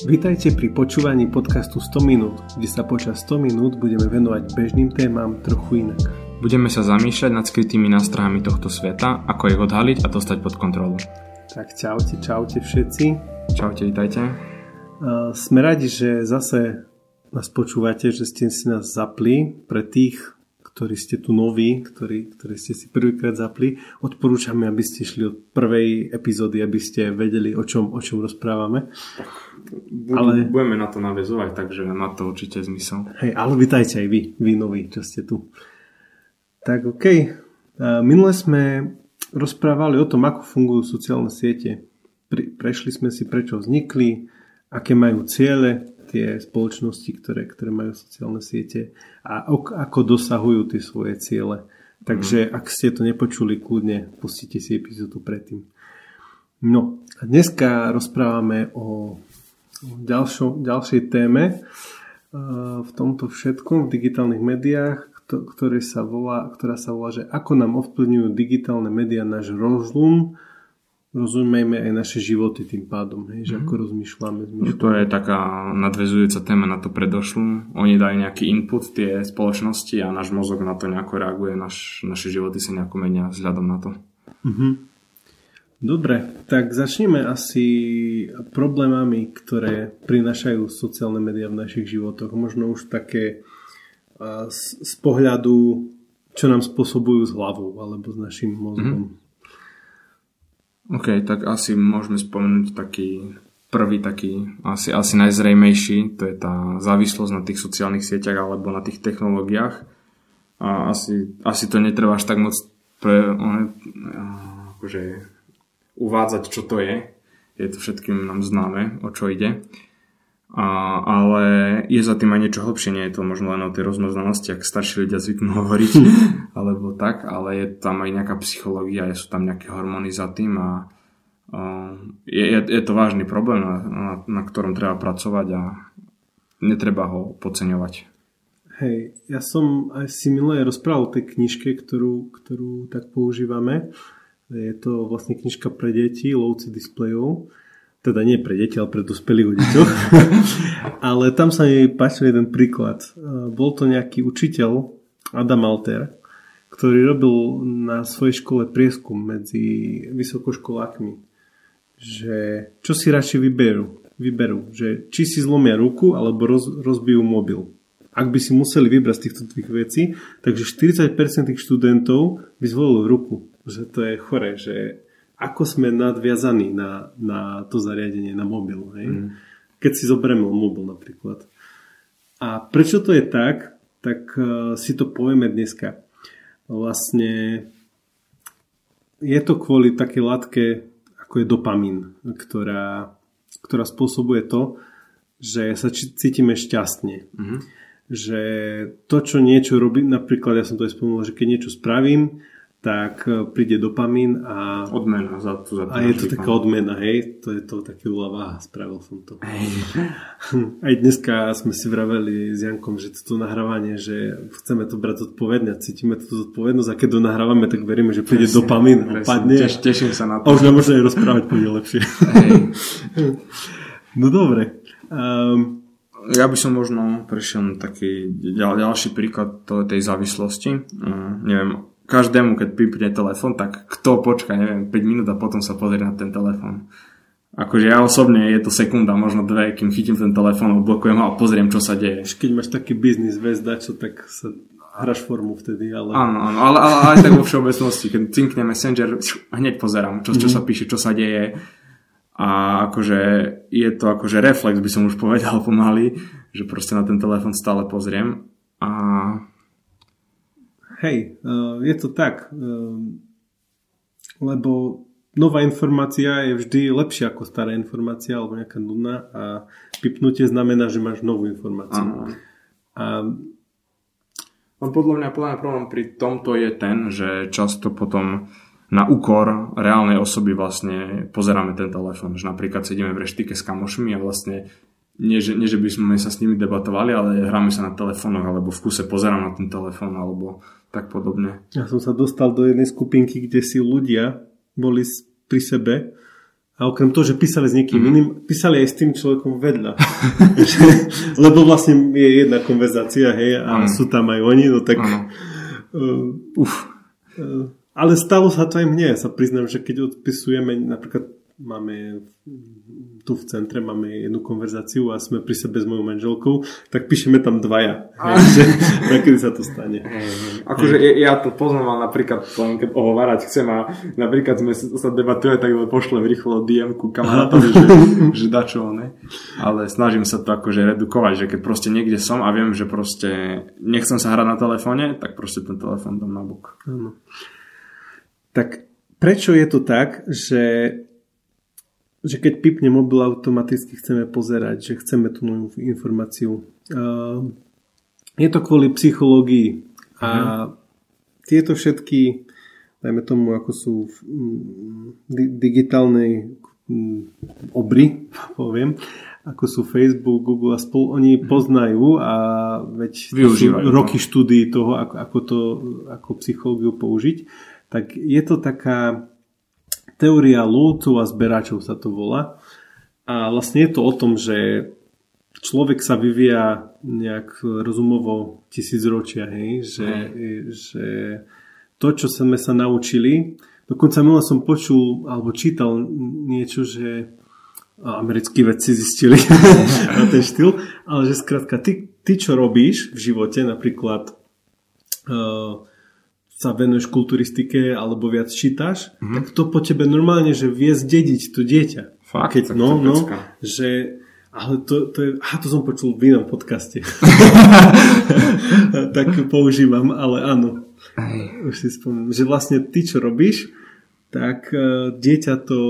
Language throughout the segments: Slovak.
Vítajte pri počúvaní podcastu 100 minút, kde sa počas 100 minút budeme venovať bežným témam trochu inak. Budeme sa zamýšľať nad skrytými nástrahami tohto sveta, ako ich odhaliť a dostať pod kontrolu. Tak čaute, čaute všetci. Čaute, vítajte. Uh, sme radi, že zase nás počúvate, že ste si nás zapli. Pre tých, ktorí ste tu noví, ktorí, ktorí ste si prvýkrát zapli, odporúčame, aby ste šli od prvej epizódy, aby ste vedeli, o čom, o čom rozprávame. Budú, ale... Budeme na to navezovať, takže má to určite zmysel. Hej, ale vitajte aj vy, vy noví, čo ste tu. Tak OK. Minule sme rozprávali o tom, ako fungujú sociálne siete. Prešli sme si, prečo vznikli, aké majú ciele, tie spoločnosti, ktoré, ktoré majú sociálne siete a ako dosahujú tie svoje ciele. Takže mm. ak ste to nepočuli, kľudne pustite si epizódu predtým. No a dneska rozprávame o ďalšo, ďalšej téme v tomto všetkom, v digitálnych médiách, ktoré sa volá, ktorá sa volá, že ako nám ovplyvňujú digitálne médiá náš rozum, rozumejme aj naše životy tým pádom, hej, že mm-hmm. ako rozmýšľame. Zmýšľame. To je taká nadvezujúca téma na to predošlú. Oni dajú nejaký input, tie spoločnosti a náš mozog na to nejako reaguje, naš, naše životy sa nejako menia vzhľadom na to. Mm-hmm. Dobre, tak začneme asi problémami, ktoré prinášajú sociálne médiá v našich životoch. Možno už také z, z pohľadu, čo nám spôsobujú s hlavou alebo s našim mozgom. Mm-hmm. OK, tak asi môžeme spomenúť taký prvý taký, asi, asi najzrejmejší, to je tá závislosť na tých sociálnych sieťach alebo na tých technológiách. A asi, asi to netreba až tak moc pre, akože, uvádzať, čo to je. Je to všetkým nám známe, o čo ide. A, ale je za tým aj niečo hlbšie, nie je to možno len o tej rozmaznanosti, ak starší ľudia zvyknú hovoriť, alebo tak, ale je tam aj nejaká psychológia, sú tam nejaké hormóny za tým a, a je, je, je to vážny problém, na, na, na ktorom treba pracovať a netreba ho podceňovať. Hej, ja som aj si milé rozprával o tej knižke, ktorú, ktorú tak používame. Je to vlastne knižka pre deti, lovci displejov teda nie pre deti, ale pre dospelých deťoch. ale tam sa mi páčil jeden príklad. Bol to nejaký učiteľ, Adam Alter, ktorý robil na svojej škole prieskum medzi vysokoškolákmi, že čo si radšej vyberú, vyberú, že či si zlomia ruku alebo roz, rozbijú mobil. Ak by si museli vybrať z týchto dvoch vecí, takže 40% tých študentov by zvolilo ruku. Že to je chore, že ako sme nadviazaní na, na to zariadenie, na mobil. Hej? Mm. Keď si zoberieme mobil napríklad. A prečo to je tak, tak uh, si to povieme dneska. Vlastne je to kvôli také látke, ako je dopamín, ktorá, ktorá spôsobuje to, že sa cítime šťastne. Mm-hmm. Že to, čo niečo robí, napríklad ja som to aj spomenul, že keď niečo spravím, tak e, príde dopamín a... Odmena za to. Za a je to taká odmena, hej? To je to taký úľava, spravil som to. Hej. Aj dneska sme si vraveli s Jankom, že toto nahrávanie, že chceme to brať zodpovedne, cítime tú zodpovednosť a keď to nahrávame, tak veríme, že príde presne, dopamín a padne. Teš, teším sa na to. A už možno aj rozprávať pôjde lepšie. Hej. no dobre. Um, ja by som možno prešiel na taký ďal, ďalší príklad tej závislosti. Um, neviem, každému, keď pipne telefon, tak kto počka, neviem, 5 minút a potom sa pozrie na ten telefon. Akože ja osobne je to sekunda, možno dve, kým chytím ten telefon, odblokujem ho a pozriem, čo sa deje. Keď máš taký biznis väzda, čo tak sa hráš formu vtedy, ale... Áno, áno, ale, ale, aj tak vo všeobecnosti, keď cinkne Messenger, hneď pozerám, čo, čo sa píše, čo sa deje. A akože je to akože reflex, by som už povedal pomaly, že proste na ten telefon stále pozriem. A Hej, uh, je to tak, uh, lebo nová informácia je vždy lepšia ako stará informácia alebo nejaká nudná a pipnutie znamená, že máš novú informáciu. Ano. A on podľa mňa, mňa problém pri tomto je ten, že často potom na úkor reálnej osoby vlastne pozeráme ten telefón. Že napríklad sedíme v reštike s kamošmi a vlastne nie že, nie, že by sme sa s nimi debatovali, ale hráme sa na telefónoch, alebo v kuse pozerám na ten telefón, alebo tak podobne. Ja som sa dostal do jednej skupinky, kde si ľudia boli pri sebe a okrem toho, že písali s niekým mm-hmm. iným, písali aj s tým človekom vedľa. Lebo vlastne je jedna konverzácia, hej, a mm. sú tam aj oni, no tak... Uh, uf. Uh, ale stalo sa to aj mne, sa priznám, že keď odpisujeme, napríklad máme tu v centre máme jednu konverzáciu a sme pri sebe s mojou manželkou, tak píšeme tam dvaja. že, kedy sa to stane. Akože ja to poznám napríklad, keď ohovárať chcem a napríklad sme sa debatuje, tak pošlem rýchlo DM ku kamarátovi, že, že dačo, ne? Ale snažím sa to akože redukovať, že keď proste niekde som a viem, že proste nechcem sa hrať na telefóne, tak proste ten telefón dám na bok. Áno. Tak prečo je to tak, že že keď pipne mobil automaticky chceme pozerať, že chceme tú novú informáciu. Je to kvôli psychológii a tieto všetky, dajme tomu, ako sú v digitálnej obry, poviem, ako sú Facebook, Google a spolu, oni uh-huh. poznajú a veď Využívajú, roky štúdií toho, ako, ako to ako psychológiu použiť, tak je to taká teória lovcov a zberačov sa to volá. A vlastne je to o tom, že človek sa vyvíja nejak rozumovo tisícročia, hej? Že, že to, čo sme sa naučili, dokonca minule som počul alebo čítal niečo, že americkí vedci zistili na ten štýl, ale že skrátka, ty, ty čo robíš v živote, napríklad uh, sa venuješ kulturistike alebo viac čítaš, mm-hmm. tak to po tebe normálne, že vie zdediť to dieťa. Fakt? Keď, no, no, že ale to, to je, aha, to som počul v inom podcaste. tak používam, ale áno. Aj. Už si spomínam, že vlastne ty, čo robíš, tak uh, dieťa to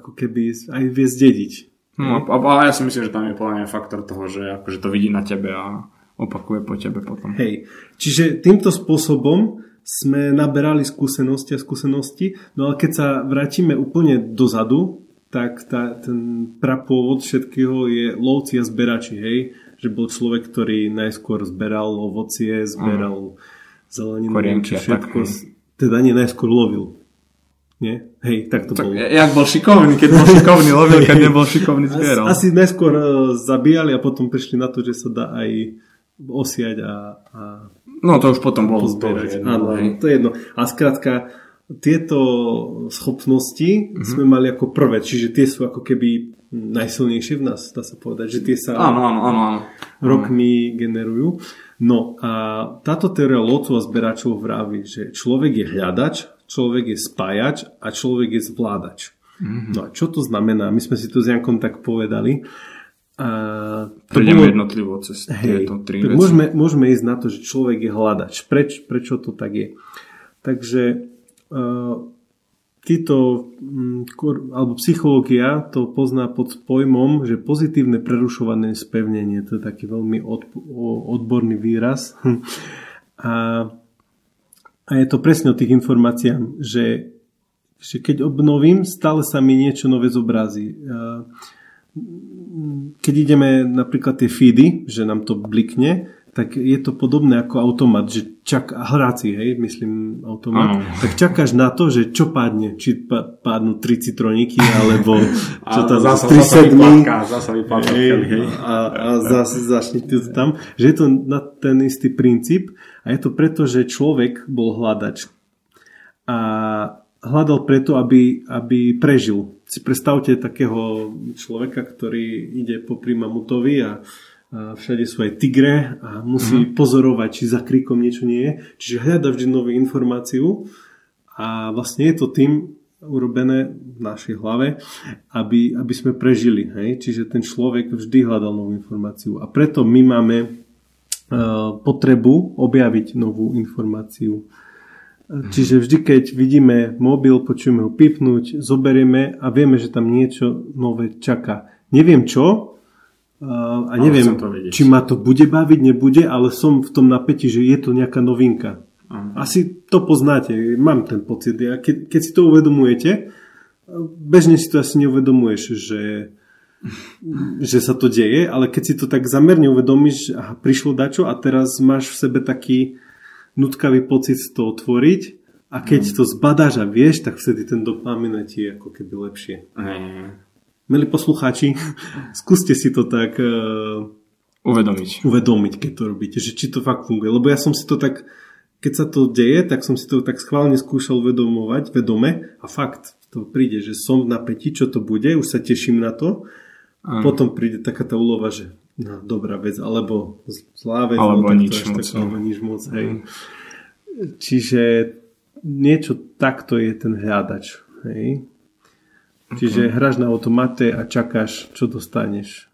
ako keby aj vie zdediť. No, a, a ja si myslím, že tam je podľa mňa faktor toho, že akože to vidí na tebe a opakuje po tebe potom. Hej, čiže týmto spôsobom sme naberali skúsenosti a skúsenosti, no ale keď sa vrátime úplne dozadu, tak tá, ten prapôvod všetkého je lovci a zberači, hej? Že bol človek, ktorý najskôr zberal ovocie, zberal mm. zeleninu, Korienky všetko, tak, teda nie najskôr lovil. Nie? Hej, tak to tak, bolo. Jak bol šikovný, keď bol šikovný lovil, keď nebol šikovný zbieral. Asi, asi najskôr uh, zabíjali a potom prišli na to, že sa dá aj osiať a, a No to už potom bolo zberať. Áno, to je jedno. A skrátka, tieto schopnosti mm-hmm. sme mali ako prvé, čiže tie sú ako keby najsilnejšie v nás, dá sa povedať, že tie sa áno, áno, áno, áno. rokmi generujú. No a táto teória lotov a zberačov vraví, že človek je hľadač, človek je spájač a človek je zvládač. Mm-hmm. No a čo to znamená? My sme si to s Jankom tak povedali. A to Prejdeme bolo, jednotlivo cez hej, tieto tri veci. Môžeme, môžeme ísť na to, že človek je hľadač. Preč, prečo to tak je? Takže uh, títo, um, alebo psychológia to pozná pod pojmom, že pozitívne prerušované spevnenie, to je taký veľmi od, odborný výraz. a, a je to presne o tých informáciách, že, že keď obnovím, stále sa mi niečo nové zobrazí. Uh, keď ideme napríklad tie feedy, že nám to blikne, tak je to podobné ako automat, že čak, hráci, hej, myslím automat, ano. tak čakáš na to, že čo padne, či padnú tri citroníky, alebo čo tam, zasa, tri sedmi. Zasa vyplátka, hej, hej, a, a zase začne to tam, že je to na ten istý princíp a je to preto, že človek bol hľadač. A hľadal preto, aby, aby prežil si predstavte takého človeka, ktorý ide po mamutovi a, a všade sú aj tigre a musí mm-hmm. pozorovať, či za kríkom niečo nie je. Čiže hľada vždy novú informáciu a vlastne je to tým urobené v našej hlave, aby, aby sme prežili. Hej? Čiže ten človek vždy hľadal novú informáciu. A preto my máme uh, potrebu objaviť novú informáciu. Čiže vždy, keď vidíme mobil, počujeme ho pipnúť, zoberieme a vieme, že tam niečo nové čaká. Neviem čo a neviem, či ma to bude baviť, nebude, ale som v tom napätí, že je to nejaká novinka. Aha. Asi to poznáte, mám ten pocit. A keď, keď si to uvedomujete, bežne si to asi neuvedomuješ, že, že sa to deje, ale keď si to tak zamerne uvedomíš, aha, prišlo dačo a teraz máš v sebe taký nutkavý pocit to otvoriť, A keď to zbadáš a vieš, tak vtedy ten dopamin je ti ako keby lepšie. Hej. Milí poslucháči, skúste si to tak uh, Uvedomiť. uvedomiť, keď to robíte, že či to fakt funguje. Lebo ja som si to tak, keď sa to deje, tak som si to tak schválne skúšal uvedomovať, vedome a fakt to príde, že som v napätí, čo to bude, už sa teším na to. A potom príde taká tá úlova, že no, dobrá vec, alebo zlá vec, Alebo no, nič moc, tak, alebo nič moc, hej. Čiže niečo takto je ten hľadač, hej. Čiže hráš na automate a čakáš, čo dostaneš.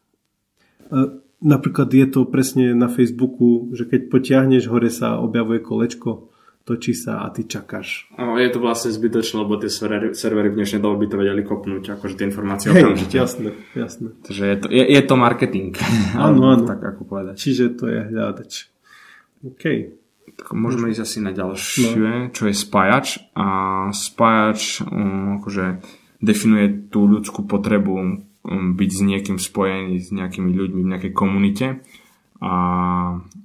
E, Napríklad je to presne na Facebooku, že keď potiahneš, hore sa objavuje kolečko, točí sa a ty čakáš. No, je to vlastne zbytočné, lebo tie servery, servery v dnešnej dobe by to vedeli kopnúť, akože tie informácie Hej, okamžite. jasné, jasné. Takže je to, je, je to marketing. Áno, áno. Tak ako povedať. Čiže to je hľadač. OK. Tak môžeme ísť asi na ďalšie, čo je spájač. A spájač um, akože definuje tú ľudskú potrebu um, byť s niekým spojený, s nejakými ľuďmi v nejakej komunite. A,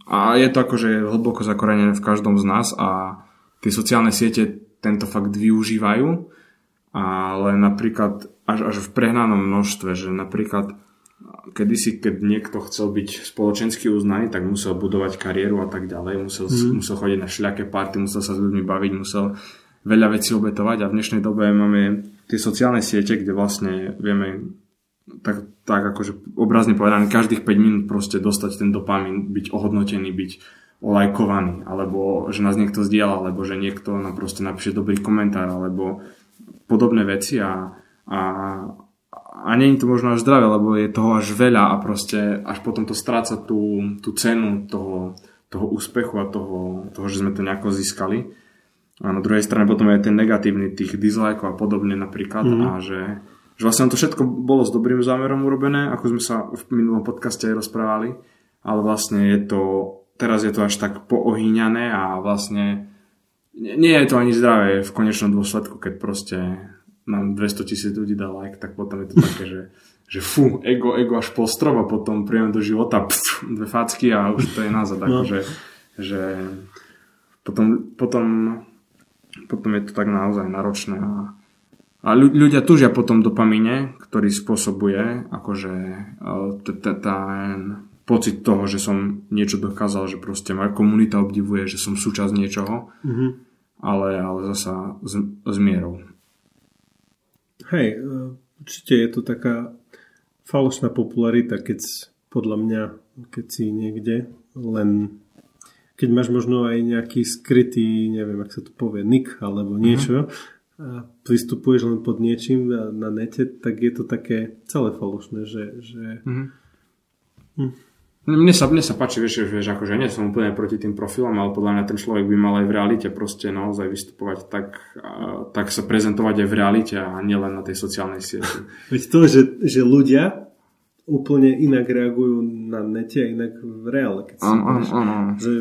a je to akože hlboko zakorenené v každom z nás a tie sociálne siete tento fakt využívajú, ale napríklad až, až v prehnanom množstve, že napríklad kedysi, keď niekto chcel byť spoločensky uznaný, tak musel budovať kariéru a tak ďalej, musel, mm. musel chodiť na všelijaké party, musel sa s ľuďmi baviť, musel veľa vecí obetovať a v dnešnej dobe máme tie sociálne siete, kde vlastne vieme tak, tak akože obrazne povedané, každých 5 minút proste dostať ten dopamín, byť ohodnotený, byť olajkovaný, alebo že nás niekto zdieľa, alebo že niekto nám proste napíše dobrý komentár, alebo podobné veci a, a, a nie je to možno až zdravé, lebo je toho až veľa a proste až potom to stráca tú, tú cenu toho, toho úspechu a toho, toho, že sme to nejako získali. A na druhej strane potom je ten negatívny tých dislikeov a podobne napríklad mm. a že, že vlastne to všetko bolo s dobrým zámerom urobené, ako sme sa v minulom podcaste aj rozprávali, ale vlastne je to, teraz je to až tak poohýňané a vlastne nie, je to ani zdravé v konečnom dôsledku, keď proste nám 200 tisíc ľudí dá like, tak potom je to také, že, že fú, ego, ego až po strop a potom príjem do života pst, dve facky a už to je nazad, No. akože, že potom, potom, potom je to tak naozaj náročné a, a ľu- ľudia túžia po tom dopamíne, ktorý spôsobuje akože t- ten pocit toho, že som niečo dokázal, že proste moja komunita obdivuje, že som súčasť niečoho, Mhm. ale, ale zasa s, s mierou. Hej, e, určite je to taká falošná popularita, keď podľa mňa, keď si niekde len keď máš možno aj nejaký skrytý, neviem, ak sa to povie, nick alebo niečo a pristupuješ len pod niečím na, nete, tak je to také celé falošné, že, že Mne sa, mne sa páči, vieš, že- vieš, akože nie som úplne proti tým profilom, ale podľa mňa ten človek by mal aj v realite proste naozaj vystupovať tak, a, tak sa prezentovať aj v realite a nielen na tej sociálnej sieti. Veď to, že, že ľudia úplne inak reagujú na nete a inak v reále. Keď si Áno, áno, áno. že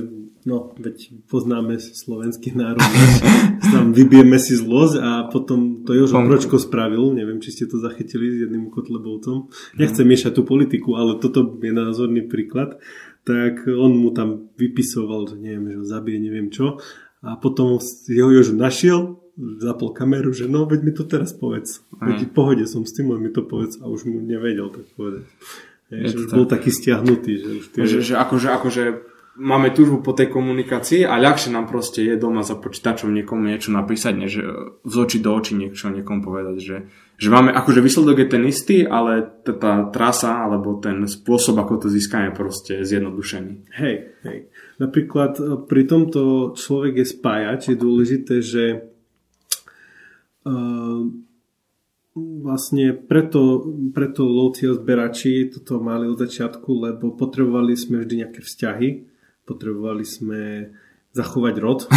no, veď poznáme slovenský národ, tam vybijeme si zlosť a potom to Jožo Pročko spravil, neviem, či ste to zachytili s jedným kotlebovcom. Nechcem miešať tú politiku, ale toto je názorný príklad. Tak on mu tam vypisoval, že neviem, že ho zabije, neviem čo. A potom jeho Jožo našiel, zapol kameru, že no, veď mi to teraz povedz. Veď v pohode som s tým, len mi to povedz a už mu nevedel tak povedať. Je, že už tak. bol taký stiahnutý, že už tie... Že, že akože, akože máme túžbu po tej komunikácii a ľahšie nám proste je doma za počítačom niekomu niečo napísať, než z očí do očí niečo niekomu povedať, že, že máme, akože výsledok je ten istý, ale tá, tá trasa alebo ten spôsob, ako to získame, proste je zjednodušený. Hej, hej. Napríklad e, pri tomto človek je spájač, je dôležité, že uh, vlastne preto, preto lovci zberači toto mali od začiatku, lebo potrebovali sme vždy nejaké vzťahy, potrebovali sme zachovať rod.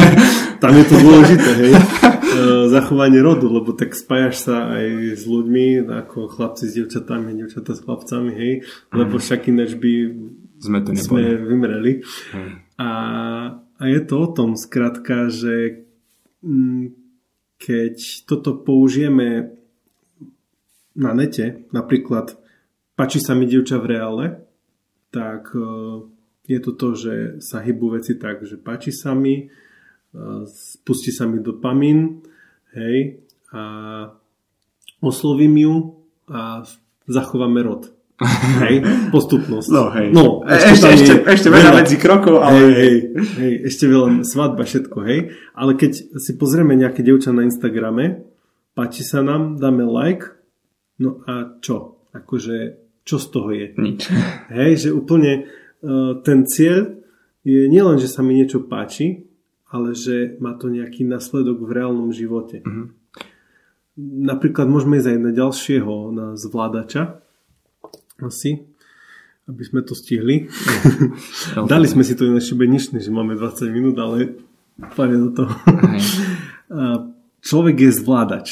Tam je to dôležité, hej. E, Zachovanie rodu, lebo tak spájaš sa aj s ľuďmi, ako chlapci s dievčatami, dievčatá s chlapcami, hej. Lebo však ináč by Sme to sme vymreli. A, a je to o tom, skrátka, že mm, keď toto použijeme na nete, napríklad páči sa mi dievča v reále, tak e, je to to, že sa hýbu veci tak, že páči sa mi, e, spustí sa mi dopamín, hej, a oslovím ju a zachováme rod. Hej, postupnosť. No, hej. No, e, ešte, ešte, ešte, ešte veľa medzi krokov, ale... Hej, hej, hej, ešte veľa svadba, všetko, hej. Ale keď si pozrieme nejaké dievča na Instagrame, páči sa nám, dáme like, no a čo? Akože, čo z toho je? Nič. Hej, že úplne ten cieľ je nielen, že sa mi niečo páči, ale že má to nejaký následok v reálnom živote. Mhm. Napríklad môžeme ísť aj na ďalšieho, na zvládača, asi, aby sme to stihli. Dali sme si to na šibeničný, že máme 20 minút, ale pane do toho. Človek je zvládač.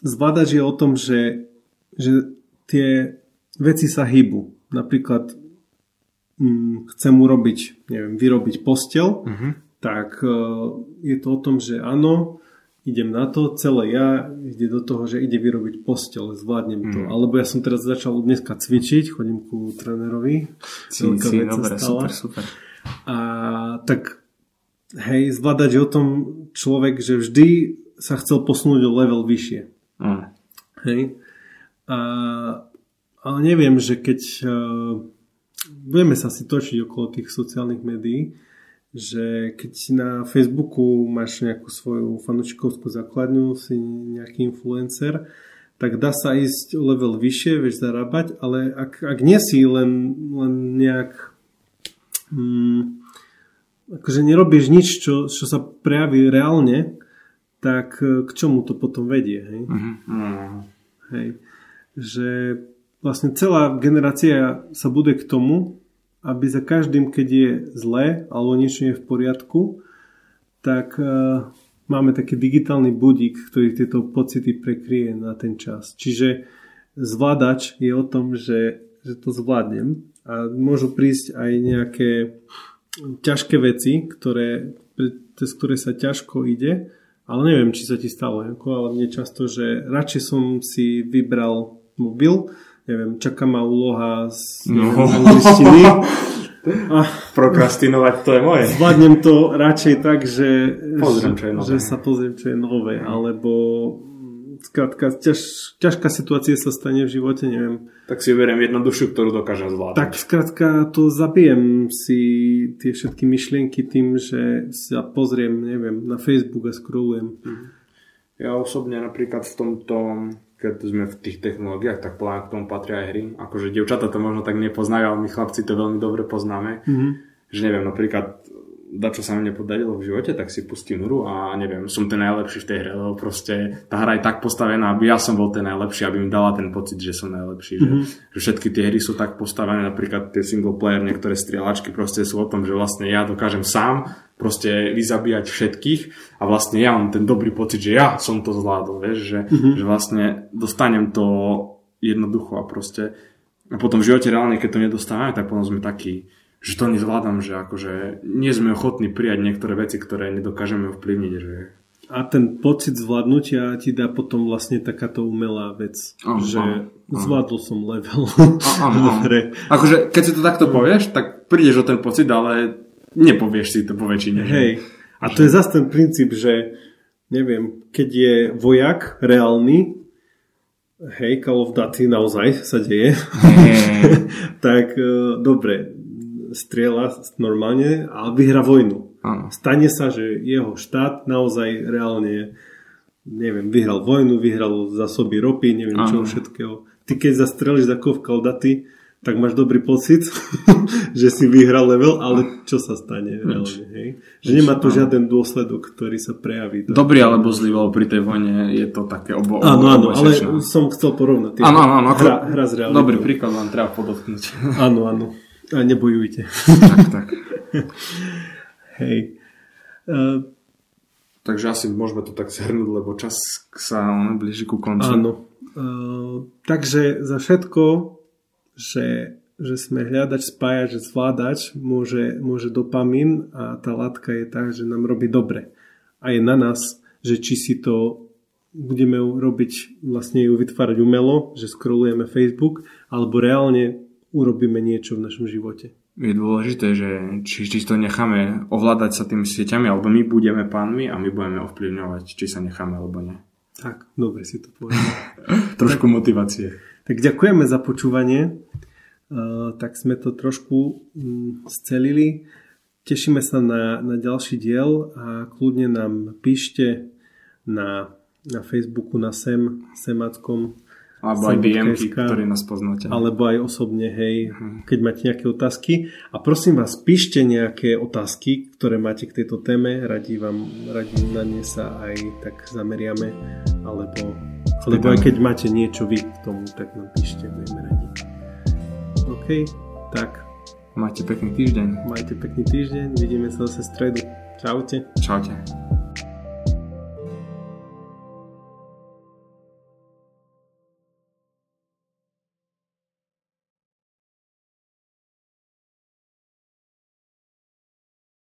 Zvládač je o tom, že, že tie veci sa hýbu. Napríklad mm, chcem urobiť, neviem, vyrobiť postel, Mhm. tak e, je to o tom, že áno, idem na to, celé ja ide do toho, že ide vyrobiť postel, zvládnem to. Mhm. Alebo ja som teraz začal dneska cvičiť, chodím ku trénerovi. Si, dobre, stala. super, super. A tak hej, zvládať je o tom človek, že vždy sa chcel posunúť o level vyššie. Mm. Hej. A, ale neviem, že keď uh, budeme sa si točiť okolo tých sociálnych médií, že keď na Facebooku máš nejakú svoju fanúčikovskú základňu, si nejaký influencer, tak dá sa ísť level vyššie, vieš zarábať, ale ak, ak nie si len, len nejak mm, akože nerobíš nič, čo, čo sa prejaví reálne, tak eh, k čomu to potom vedie, hej? Mhm. Mm. Hej. Že vlastne celá generácia sa bude k tomu, aby za každým, keď je zlé alebo niečo nie je v poriadku, tak uh, máme taký digitálny budík, ktorý tieto pocity prekrie na ten čas. Čiže zvládač je o tom, že, že to zvládnem a môžu prísť aj nejaké ťažké veci, ktoré, cez ktoré sa ťažko ide, ale neviem, či sa ti stalo, ale mne často, že radšej som si vybral mobil, neviem, čaká ma úloha z No. angličtiny a Prokrastinovať to je moje. zvládnem to radšej tak, že, Pozriem, čo je nové. že sa pozriem, čo je nové, alebo skrátka, ťaž, ťažká situácia sa stane v živote, neviem. Tak si uberiem jednoduchšiu, ktorú dokážem zvládať. Tak skrátka to zabijem si tie všetky myšlienky tým, že sa pozriem, neviem, na Facebook a scrollujem. Ja osobne napríklad v tomto, keď sme v tých technológiách, tak plán k tomu patria aj hry. Akože dievčatá to možno tak nepoznajú, ale my chlapci to veľmi dobre poznáme. Mhm. Že neviem, napríklad da čo sa mi nepodarilo v živote, tak si pustím hru a neviem, som ten najlepší v tej hre, lebo proste tá hra je tak postavená, aby ja som bol ten najlepší, aby mi dala ten pocit, že som najlepší. Že, že všetky tie hry sú tak postavené, napríklad tie single player, niektoré strieľačky proste sú o tom, že vlastne ja dokážem sám proste vyzabíjať všetkých a vlastne ja mám ten dobrý pocit, že ja som to zvládol, vieš, že, že vlastne dostanem to jednoducho a proste a potom v živote reálne, keď to nedostávame, tak potom sme takí, že to nezvládam, že akože nie sme ochotní prijať niektoré veci, ktoré nedokážeme ovplyvniť, že A ten pocit zvládnutia ti dá potom vlastne takáto umelá vec, Áno, že áno, áno. zvládol som level v áno. hre. Akože, keď si to takto povieš, tak prídeš o ten pocit, ale nepovieš si to po väčšine. Hej. A to je zase ten princíp, že neviem, keď je vojak reálny, hej, Call of Duty naozaj sa deje, tak e, dobre, strieľa normálne, ale vyhra vojnu. Áno. Stane sa, že jeho štát naozaj reálne neviem, vyhral vojnu, vyhral zásoby ropy, neviem čo Áno. všetkého. Ty keď zastrelíš za of Duty, tak máš dobrý pocit, že si vyhral level, ale čo sa stane reálne, hej? Že nemá to žiaden dôsledok, ktorý sa prejaví. Dobrý alebo zlý, lebo pri tej vojne je to také obo, Áno, áno, ale som chcel porovnať. Áno, áno, áno. Hra, hra s realitou. Dobrý príklad vám treba podotknúť. Áno, áno. A nebojujte. tak, tak. Hej. Uh, Takže asi môžeme to tak zhrnúť, lebo čas sa on blíži ku koncu. áno. Uh, takže za všetko, že, že sme hľadač, spájač, zvládač, môže, môže dopamín a tá látka je tak, že nám robí dobre. A je na nás, že či si to budeme ju robiť, vlastne ju vytvárať umelo, že scrollujeme Facebook, alebo reálne urobíme niečo v našom živote. je dôležité, že či, či to necháme ovládať sa tými sieťami, alebo my budeme pánmi a my budeme ovplyvňovať, či sa necháme alebo nie. Tak, dobre si to povedal. Trošku tak, motivácie. Tak ďakujeme za počúvanie. Uh, tak sme to trošku um, scelili. Tešíme sa na, na ďalší diel a kľudne nám píšte na, na Facebooku na sem, semackom alebo aj dm ktoré nás poznáte. Alebo aj osobne, hej, uh-huh. keď máte nejaké otázky. A prosím vás, píšte nejaké otázky, ktoré máte k tejto téme. Radi, vám, radi na ne sa aj tak zameriame. Alebo, alebo aj keď máte niečo vy k tomu, tak nám píšte, budeme radi. OK, tak. Majte pekný týždeň. Majte pekný týždeň, vidíme sa zase v stredu. Čaute. Čaute.